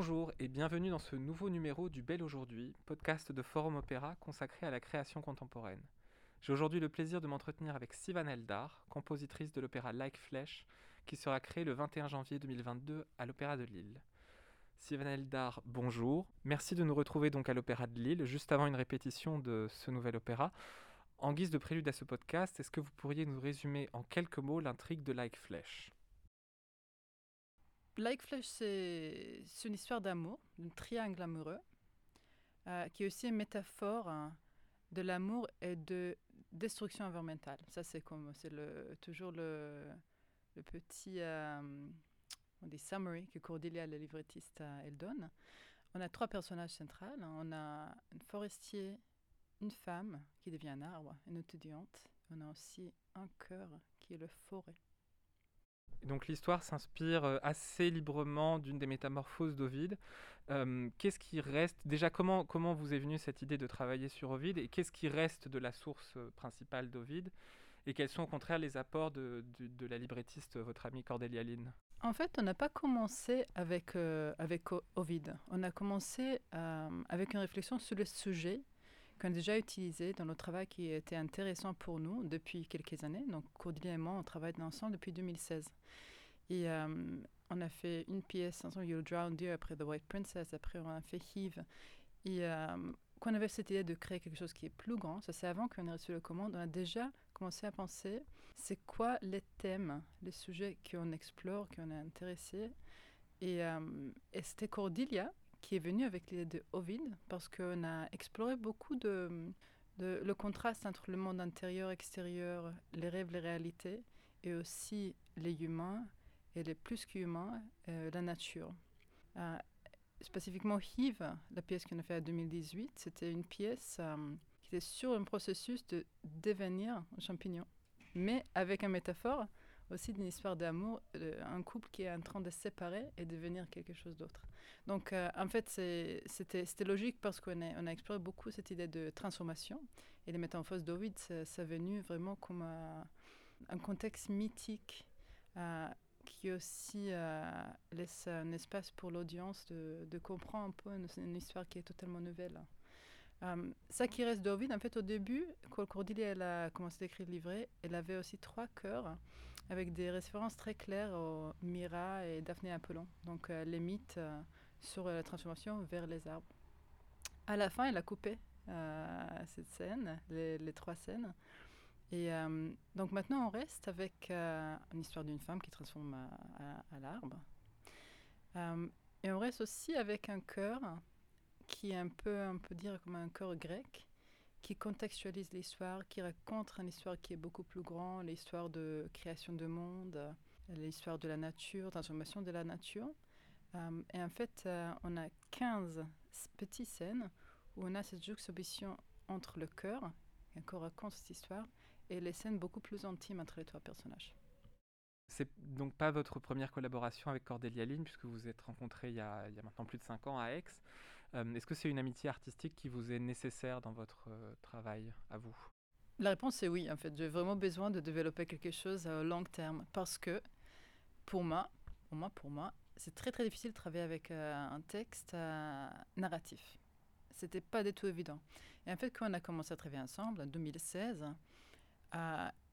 Bonjour et bienvenue dans ce nouveau numéro du Bel Aujourd'hui, podcast de Forum Opéra consacré à la création contemporaine. J'ai aujourd'hui le plaisir de m'entretenir avec Sivan Eldar, compositrice de l'opéra Like Flesh, qui sera créé le 21 janvier 2022 à l'Opéra de Lille. Sivan Eldar, bonjour. Merci de nous retrouver donc à l'Opéra de Lille, juste avant une répétition de ce nouvel opéra. En guise de prélude à ce podcast, est-ce que vous pourriez nous résumer en quelques mots l'intrigue de Like Flesh? Like Flesh, c'est une histoire d'amour, d'un triangle amoureux, euh, qui est aussi une métaphore hein, de l'amour et de destruction environnementale. Ça, c'est comme c'est le, toujours le, petit euh, summary que Cordelia, la livrettiste, euh, elle donne. On a trois personnages centraux. On a un forestier, une femme qui devient un arbre, une étudiante. On a aussi un cœur qui est le forêt. Donc l'histoire s'inspire euh, assez librement d'une des métamorphoses d'Ovide. Euh, qu'est-ce qui reste Déjà, comment, comment vous est venue cette idée de travailler sur Ovide et qu'est-ce qui reste de la source euh, principale d'Ovide Et quels sont au contraire les apports de, de, la librettiste, votre amie Cordelia Lynn? En fait, on n'a pas commencé avec, avec Ovide. On a commencé avec une réflexion sur le sujet qu'on a déjà utilisé dans notre travail qui était intéressant pour nous depuis quelques années. Donc, Cordelia et moi, on travaille ensemble depuis 2016. Et euh, on a fait une pièce ensemble, You'll Drown Dear, après The White Princess, après on a fait Heave. Et euh, quand on avait cette idée de créer quelque chose qui est plus grand, ça c'est avant qu'on ait reçu la commande, on a déjà commencé à penser c'est quoi les thèmes, les sujets qu'on explore, qu'on est intéressé. Et, euh, et c'était Cordelia qui est venu avec l'idée de Ovid, parce qu'on a exploré beaucoup de, de, le contraste entre le monde intérieur, extérieur, les rêves, les réalités, et aussi les humains, et les plus qu'humains, euh, la nature. Euh, spécifiquement Hive, la pièce qu'on a faite en 2018, c'était une pièce euh, qui était sur un processus de devenir un champignon, mais avec une métaphore aussi d'une histoire d'amour, euh, un couple qui est en train de se séparer et devenir quelque chose d'autre. Donc, euh, en fait, c'était logique parce qu'on a, on a exploré beaucoup cette idée de transformation. Et les métamorphoses d'Ovid, ça, ça venu vraiment comme un contexte mythique euh, qui aussi laisse un espace pour l'audience de, comprendre un peu une, histoire qui est totalement nouvelle. Ça qui reste d'Ovid, en fait, au début, quand Cordelia elle a commencé à écrire le livret, elle avait aussi trois cœurs avec des références très claires aux Mira et Daphné Apollon, donc euh, les mythes euh, sur la transformation vers les arbres. À la fin, elle a coupé euh, cette scène, les, trois scènes. Et donc maintenant, on reste avec une histoire d'une femme qui transforme à, à l'arbre. et on reste aussi avec un cœur qui est un peu, on peut dire, comme un cœur grec, qui contextualise l'histoire, qui raconte une histoire qui est beaucoup plus grande, l'histoire de création de monde, l'histoire de la nature, transformation de la nature. Euh, et en fait, euh, on a 15 petites scènes où on a cette juxtaposition entre le cœur, qui encore raconte cette histoire, et les scènes beaucoup plus intimes entre les trois personnages. C'est donc pas votre première collaboration avec Cordelia Lynn, puisque vous vous êtes rencontrés il y, a, il y a maintenant plus de 5 ans à Aix. Euh, est-ce que c'est une amitié artistique qui vous est nécessaire dans votre euh, travail, à vous? La réponse est oui, en fait. J'ai vraiment besoin de développer quelque chose à long terme, parce que pour moi, pour moi, pour moi, c'est très très difficile de travailler avec euh, un texte narratif. C'était pas du tout évident. Et en fait, quand on a commencé à travailler ensemble en 2016,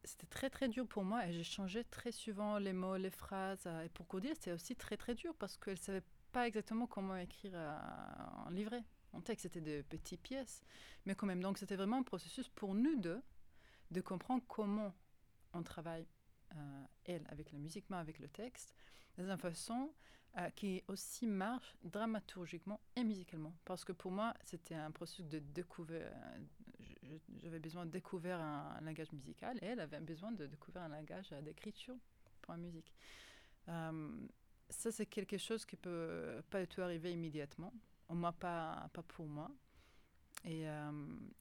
c'était très très dur pour moi et j'ai changé très souvent les mots, les phrases. Et pour Cordelia, c'était aussi très très dur parce qu'elle savait pas exactement comment écrire euh, un livret. En texte, c'était de petites pièces, mais quand même. Donc c'était vraiment un processus pour nous deux de comprendre comment on travaille euh, elle avec la musique, moi avec le texte, dans une façon euh, qui aussi marche dramaturgiquement et musicalement. Parce que pour moi, c'était un processus de découvrir. J'avais besoin de découvrir un, langage musical et elle avait besoin de découvrir un langage d'écriture pour la musique. Ça, c'est quelque chose qui peut pas du tout arriver immédiatement. Au moins, pas, pas pour moi. Et, euh,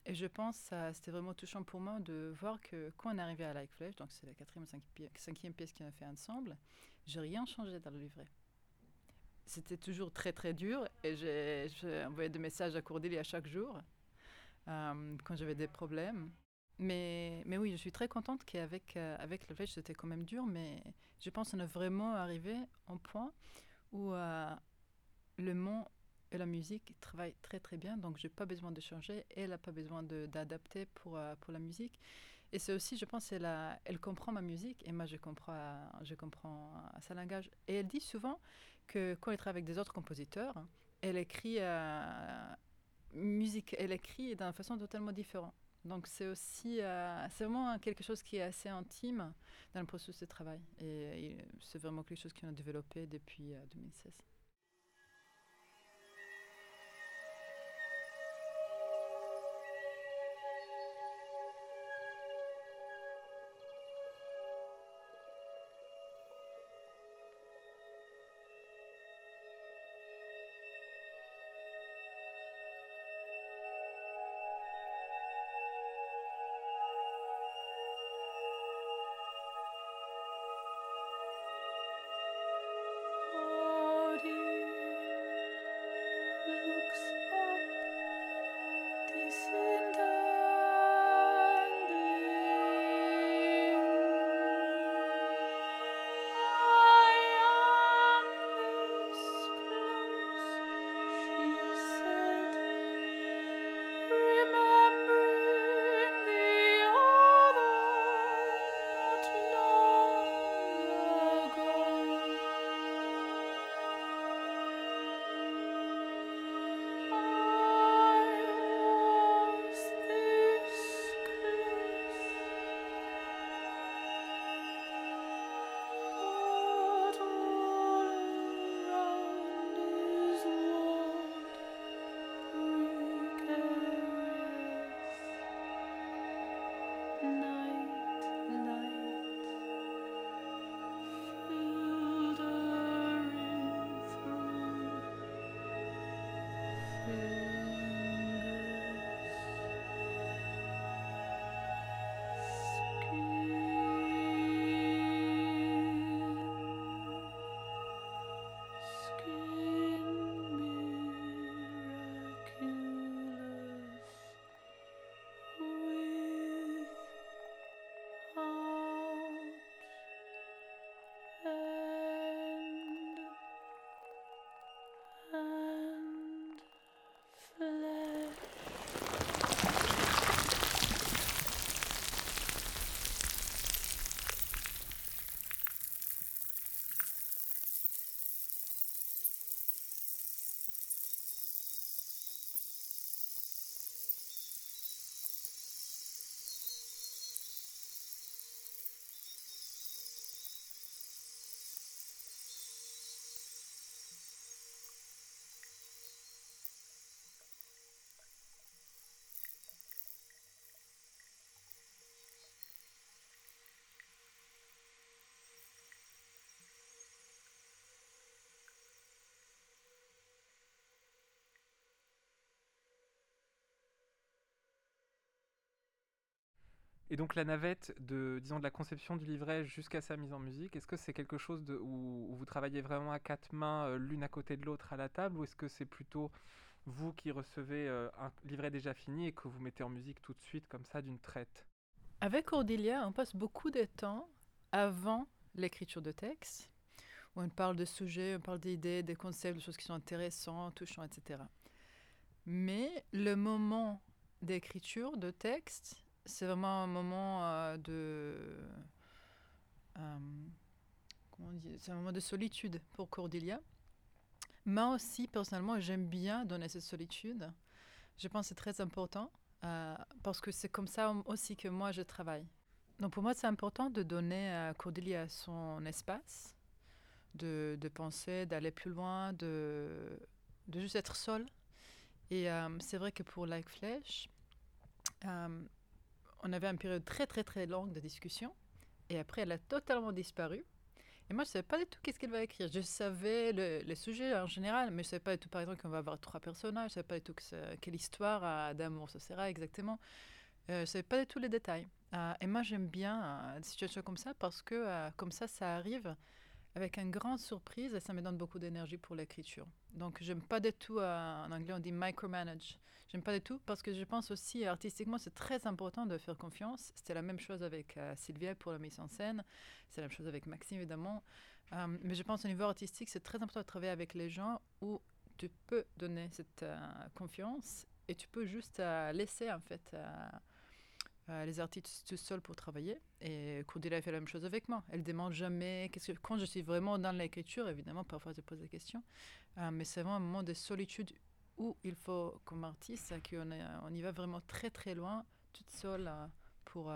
et, je pense que c'était vraiment touchant pour moi de voir que quand on est arrivé à Like Flesh, donc c'est la quatrième ou cinquième pièce qu'on a fait ensemble, j'ai rien changé dans le livret. C'était toujours très très dur et j'ai envoyé des messages à Cordelia chaque jour euh, quand j'avais des problèmes. Mais, mais oui, je suis très contente qu'avec euh, avec le Flesh, c'était quand même dur, mais je pense qu'on est vraiment arrivé au point où le mot et la musique travaillent très très bien, donc je n'ai pas besoin de changer. Elle n'a pas besoin d'adapter pour, pour la musique. Et c'est aussi, je pense, elle, elle comprend ma musique et moi je comprends, je comprends sa langage. Et elle dit souvent que quand elle travaille avec des autres compositeurs, elle écrit musique, elle écrit d'une façon totalement différente. Donc c'est aussi, euh, c'est vraiment quelque chose qui est assez intime dans le processus de travail. Et, c'est vraiment quelque chose qu'on a développé depuis 2016. Et donc la navette de, disons, de la conception du livret jusqu'à sa mise en musique, est-ce que c'est quelque chose où, vous travaillez vraiment à quatre mains, euh, l'une à côté de l'autre à la table, ou est-ce que c'est plutôt vous qui recevez euh, un livret déjà fini et que vous mettez en musique tout de suite comme ça d'une traite? Avec Cordelia, on passe beaucoup de temps avant l'écriture de texte, où on parle de sujets, on parle d'idées, des concepts, de choses qui sont intéressantes, touchantes, etc. Mais le moment d'écriture de texte, c'est vraiment un moment euh, de. Euh, comment on dit C'est un moment de solitude pour Cordelia. Moi aussi, personnellement, j'aime bien donner cette solitude. Je pense que c'est très important euh, parce que c'est comme ça aussi que moi je travaille. Donc pour moi, c'est important de donner à Cordelia son espace, de, de penser, d'aller plus loin, de, de juste être seule. Et c'est vrai que pour Like Flesh, on avait une période très très très longue de discussion. Et après, elle a totalement disparu. Et moi, je ne savais pas du tout qu'est-ce qu'elle va écrire. Je savais le, les sujets en général, mais je ne savais pas du tout, par exemple, qu'on va avoir trois personnages. Je ne savais pas du tout que quelle histoire d'amour ce sera exactement. Euh, je ne savais pas du tout les détails. Euh, et moi, j'aime bien euh, des situations comme ça parce que, comme ça, ça arrive avec une grande surprise et ça me donne beaucoup d'énergie pour l'écriture. Donc, j'aime pas du tout, en anglais, on dit micromanage. J'aime pas du tout parce que je pense aussi artistiquement c'est très important de faire confiance. C'était la même chose avec euh, Sylvia pour la mise en scène, c'est la même chose avec Maxime évidemment. Euh, mais je pense au niveau artistique c'est très important de travailler avec les gens où tu peux donner cette confiance et tu peux juste laisser en fait les artistes tout seuls pour travailler. Et Cordelia fait la même chose avec moi. Elle demande jamais. Que, quand je suis vraiment dans l'écriture, évidemment, parfois je pose des questions. mais c'est vraiment un moment de solitude où il faut, comme artiste, qu'on on y va vraiment très très loin, toute seule, pour,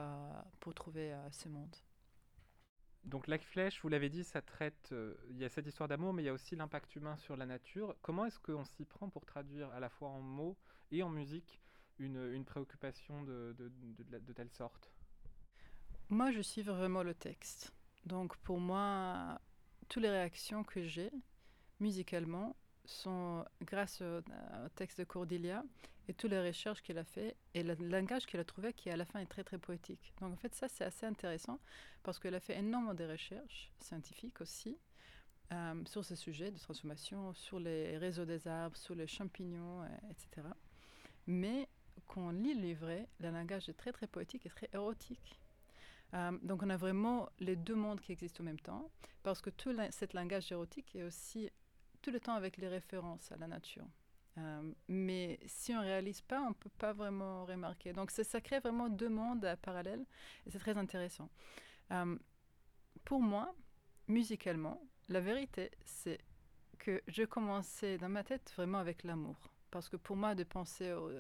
pour trouver ce monde. Donc Like Flèche, vous l'avez dit, ça traite, euh, il y a cette histoire d'amour, mais il y a aussi l'impact humain sur la nature. Comment est-ce qu'on s'y prend pour traduire à la fois en mots et en musique une, préoccupation de, telle sorte Moi, je suis vraiment le texte. Donc pour moi, toutes les réactions que j'ai musicalement sont grâce au, texte de Cordelia et toutes les recherches qu'elle a fait et le langage qu'elle a trouvé qui à la fin est très très poétique. Donc en fait ça c'est assez intéressant parce qu'elle a fait énormément de recherches scientifiques aussi euh, sur ce sujet de transformation, sur les réseaux des arbres, sur les champignons, etc. Mais quand on lit le livret, le langage est très très poétique et très érotique. Euh, donc on a vraiment les deux mondes qui existent en même temps, parce que tout ce langage érotique est aussi tout le temps avec les références à la nature. Euh, mais si on ne réalise pas, on ne peut pas vraiment remarquer. Donc ça crée vraiment deux mondes parallèles et c'est très intéressant. Euh, pour moi, musicalement, la vérité, c'est que je commençais dans ma tête vraiment avec l'amour. Parce que pour moi, de penser au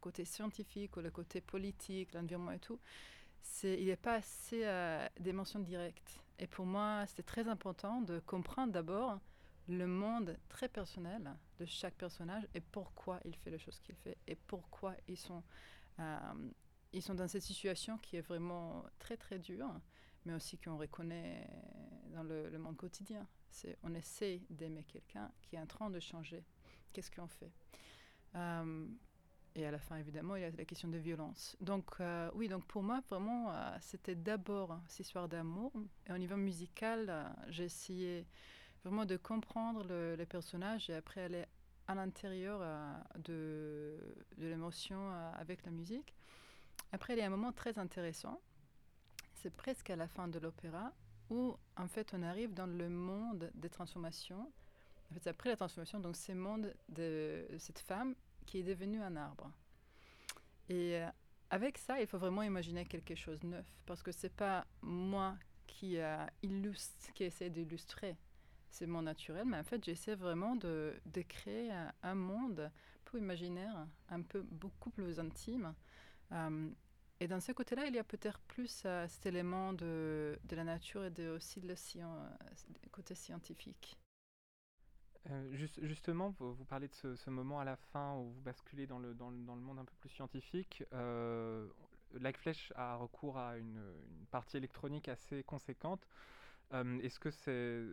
côté scientifique, ou le côté politique, l'environnement et tout, il n'y a pas assez d'émotions directes. Et pour moi, c'était très important de comprendre d'abord le monde très personnel de chaque personnage et pourquoi il fait les choses qu'il fait et pourquoi ils sont, euh, ils sont dans cette situation qui est vraiment très très dure, mais aussi qu'on reconnaît dans le, monde quotidien. C'est on essaie d'aimer quelqu'un qui est en train de changer. Qu'est-ce qu'on fait? Euh, Et à la fin, évidemment, il y a la question de violence. Donc euh, oui, donc pour moi, vraiment, c'était d'abord cette histoire d'amour. Et au niveau musical, j'ai essayé vraiment de comprendre le, les personnages et après aller à l'intérieur euh, de, l'émotion euh, avec la musique. Après, il y a un moment très intéressant. C'est presque à la fin de l'opéra où, en fait, on arrive dans le monde des transformations. En fait, après la transformation, donc c'est le monde de cette femme qui est devenue un arbre. Et euh, avec ça, il faut vraiment imaginer quelque chose de neuf, parce que c'est pas moi qui, illustre, qui essaie d'illustrer c'est mon naturel, mais en fait, j'essaie vraiment de, créer un, monde peu imaginaire, un peu beaucoup plus intime. Euh, et dans ce côté-là, il y a peut-être plus euh, cet élément de, la nature et aussi le, côté scientifique. Euh, justement, vous, parlez de ce, moment à la fin où vous basculez dans le, dans le, dans le monde un peu plus scientifique. Euh, a recours à une, une partie électronique assez conséquente. Euh, est-ce que c'est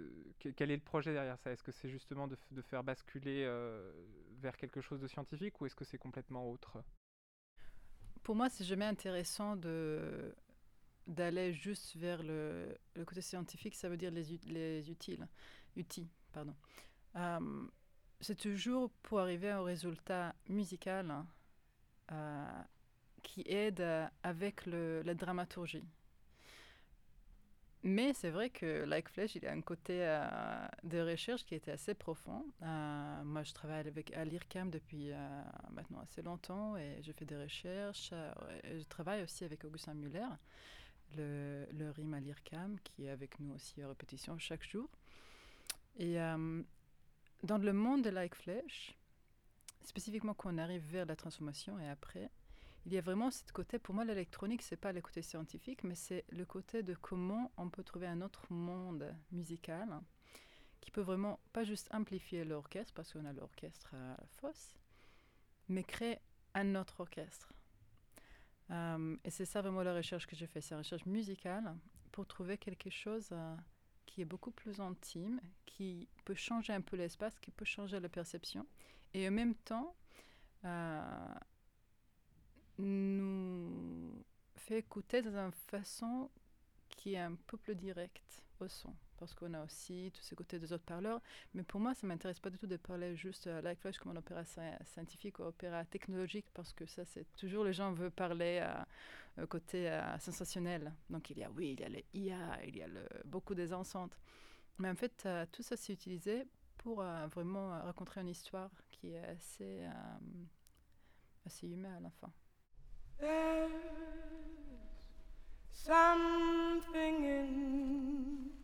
quel est le projet derrière ça? Est-ce que c'est justement de, de, faire basculer euh, vers quelque chose de scientifique ou est-ce que c'est complètement autre? Pour moi, c'est jamais intéressant de d'aller juste vers le, le, côté scientifique. Ça veut dire les, les utiles, outils, pardon. Euh, c'est toujours pour arriver au résultat musical qui aide avec le, la dramaturgie. Mais c'est vrai que Like Flash, il a un côté euh, de recherche qui était assez profond. Euh, moi, je travaille avec, à l'IRCAM depuis euh, maintenant assez longtemps et je fais des recherches. je travaille aussi avec Augustin Muller, le, le RIM à qui est avec nous aussi à répétition chaque jour. Et dans le monde de Like Flash, spécifiquement quand on arrive vers la transformation et après, il y a vraiment ce côté, pour moi l'électronique, c'est pas le côté scientifique, mais c'est le côté de comment on peut trouver un autre monde musical qui peut vraiment pas juste amplifier l'orchestre, parce qu'on a l'orchestre à la mais créer un autre orchestre. Euh, et c'est ça vraiment la recherche que j'ai fait, c'est la recherche musicale pour trouver quelque chose euh, qui est beaucoup plus intime, qui peut changer un peu l'espace, qui peut changer la perception, et en même temps, euh, nous fait écouter d'une façon qui est un peu plus directe au son. Parce qu'on a aussi tous ces côtés des autres parleurs. Mais pour moi, ça ne m'intéresse pas du tout de parler juste à Like Flash comme un opéra scientifique ou opéra technologique, parce que ça, c'est toujours les gens veulent parler à, côté sensationnel. Donc il y a, oui, il y a les IA, il y a le, beaucoup des enceintes. Mais en fait, tout ça, c'est utilisé pour vraiment raconter une histoire qui est assez, assez humaine à la fin. something in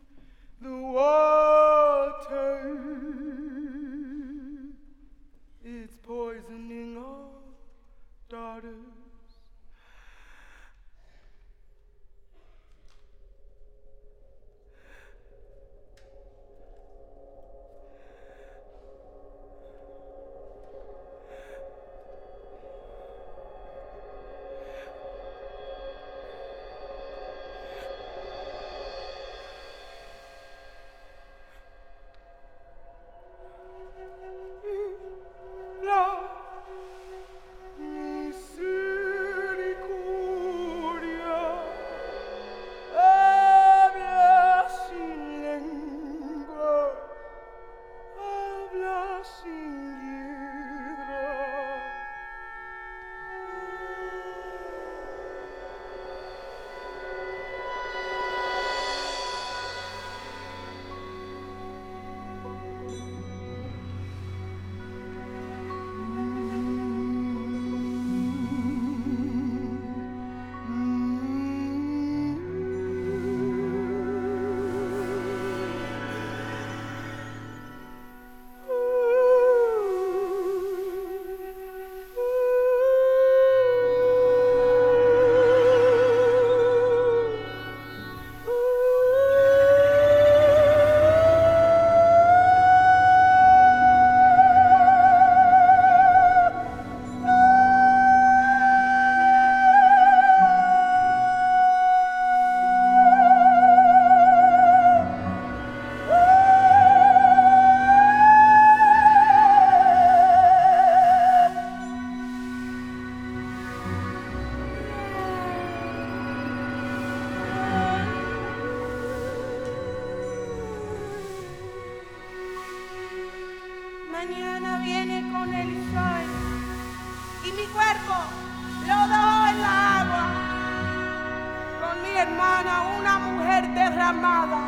hermana, una mujer derramada,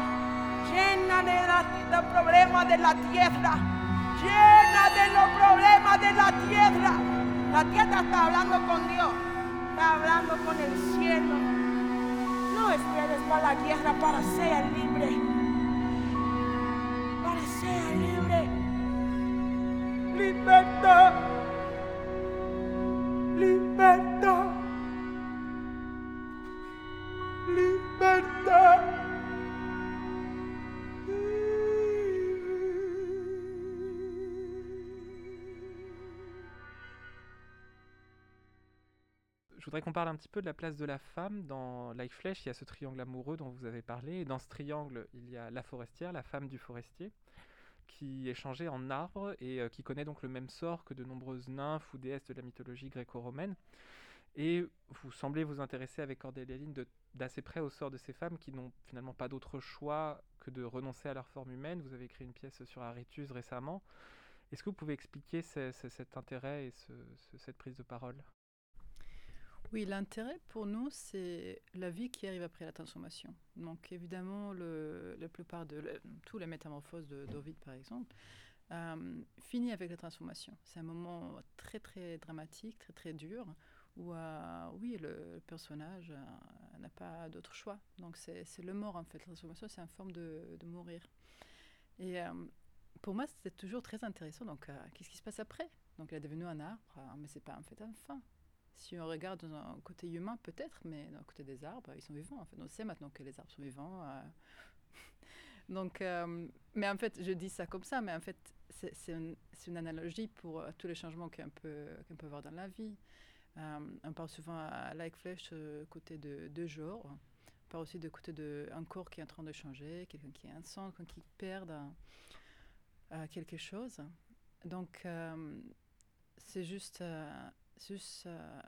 llena de, los problemas de la tierra, llena de los problemas de la tierra. La tierra está hablando con Dios, está hablando con el cielo. No esperes para la tierra para ser libre. Voudrais qu'on parle un petit peu de la place de la femme dans Life Flesh. Il y a ce triangle amoureux dont vous avez parlé. Et dans ce triangle, il y a la forestière, la femme du forestier, qui est changée en arbre et euh, qui connaît donc le même sort que de nombreuses nymphes ou déesses de la mythologie gréco-romaine. Et vous semblez vous intéresser avec Cordélia d'assez près au sort de ces femmes qui n'ont finalement pas d'autre choix que de renoncer à leur forme humaine. Vous avez écrit une pièce sur Aritus récemment. Est-ce que vous pouvez expliquer cet intérêt et cette prise de parole? Oui, l'intérêt pour nous, c'est la vie qui arrive après la transformation. Donc évidemment, le, la plupart de tous les métamorphoses d'Ovid, par exemple, euh, finit avec la transformation. C'est un moment très très dramatique, très très dur, où euh, oui, le personnage euh, n'a pas d'autre choix. Donc c'est le mort en fait. La transformation, c'est une forme de, de mourir. Et pour moi, c'était toujours très intéressant. Donc qu'est-ce qui se passe après? Donc il est devenu un arbre, mais c'est pas en fait un fin. Si on regarde d'un côté humain, peut-être, mais d'un côté des arbres, ils sont vivants. En. On sait maintenant que les arbres sont vivants. Euh. Donc, euh, mais en fait, je dis ça comme ça, mais en fait, c'est une, une, analogie pour euh, tous les changements qu'on peut, qu'on peut avoir dans la vie. on parle souvent à Like Flesh côté de, de genre. On parle aussi de côté d'un corps qui est en train de changer, quelqu'un qui est un sang, quelqu'un qui perd quelque chose. Donc, c'est juste juste euh,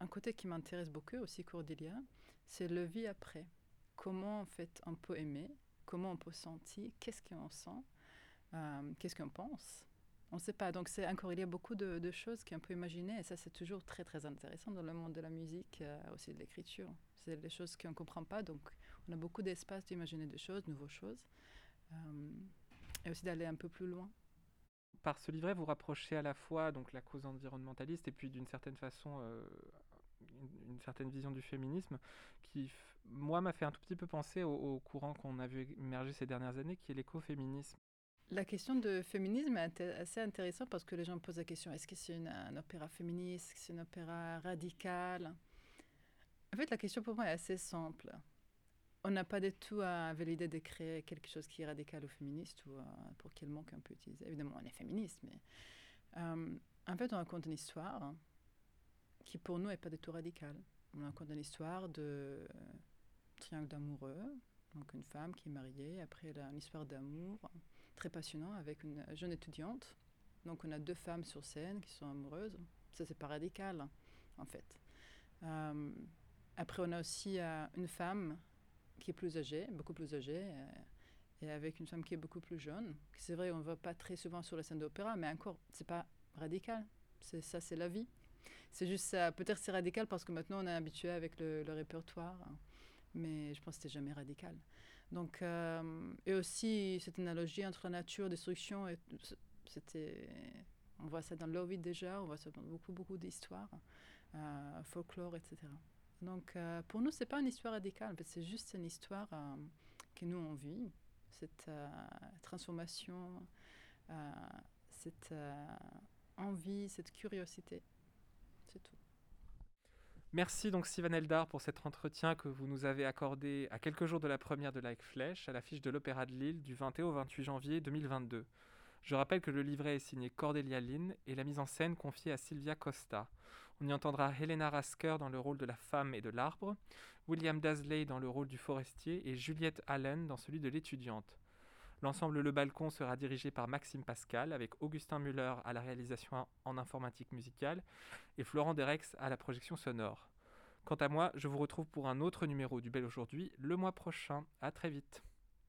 un côté qui m'intéresse beaucoup aussi, Cordelia, c'est le vie après. Comment en fait on peut aimer, comment on peut sentir, qu'est-ce qu'on sent, euh, qu'est-ce qu'on pense. On ne sait pas. Donc c'est encore il y a beaucoup de, choses qu'on peut imaginer et ça c'est toujours très très intéressant dans le monde de la musique, euh, aussi de l'écriture. C'est des choses qu'on ne comprend pas, donc on a beaucoup d'espace d'imaginer des choses, de nouvelles choses, et aussi d'aller un peu plus loin. Par ce livret, vous rapprochez à la fois donc la cause environnementaliste et puis d'une certaine façon une, certaine vision du féminisme qui, moi, m'a fait un tout petit peu penser au, courant qu'on a vu émerger ces dernières années, qui est l'écoféminisme. La question de féminisme est assez intéressante parce que les gens posent la question est-ce que c'est un opéra féministe, est-ce que c'est un opéra radical? En fait, la question pour moi est assez simple. On n'a pas du tout à l'idée de créer quelque chose qui est radical ou féministe ou euh, pour quel mot qu'on peut utiliser. Évidemment, on est féministe, mais euh, en fait, on raconte une histoire qui pour nous n'est pas du tout radicale. On raconte une histoire de triangle d'amoureux, donc une femme qui est mariée, après elle a une histoire d'amour très passionnant avec une jeune étudiante. Donc on a deux femmes sur scène qui sont amoureuses. Ça c'est pas radical en fait. Euh, après on a aussi euh, une femme qui est plus âgée, beaucoup plus âgée, euh, et avec une femme qui est beaucoup plus jeune. C'est vrai on ne voit pas très souvent sur la scène d'opéra, mais encore c'est pas radical. C'est ça c'est la vie. C'est juste ça. Peut-être c'est radical parce que maintenant on est habitué avec le, répertoire, mais je pense que c'était jamais radical. Donc, euh, et aussi cette analogie entre la nature, destruction, et c'était, on voit ça dans l'Ovid déjà, on voit ça dans beaucoup, beaucoup d'histoires, euh, folklore, etc. Donc, euh, pour nous, c'est pas une histoire radicale, c'est juste une histoire que nous on vit, cette transformation, cette envie, cette curiosité. C'est tout. Merci donc Sivan Eldar pour cet entretien que vous nous avez accordé à quelques jours de la première de Like Flèche à l'affiche de l'Opéra de Lille du 21 au 28 janvier 2022. Je rappelle que le livret est signé Cordelia Lynn et la mise en scène confiée à Sylvia Costa. On y entendra Helena Rasker dans le rôle de la femme et de l'arbre, William Dasley dans le rôle du forestier et Juliette Allen dans celui de l'étudiante. L'ensemble Le Balcon sera dirigé par Maxime Pascal avec Augustin Muller à la réalisation en informatique musicale et Florent Derex à la projection sonore. Quant à moi, je vous retrouve pour un autre numéro du Bel Aujourd'hui le mois prochain. À très vite.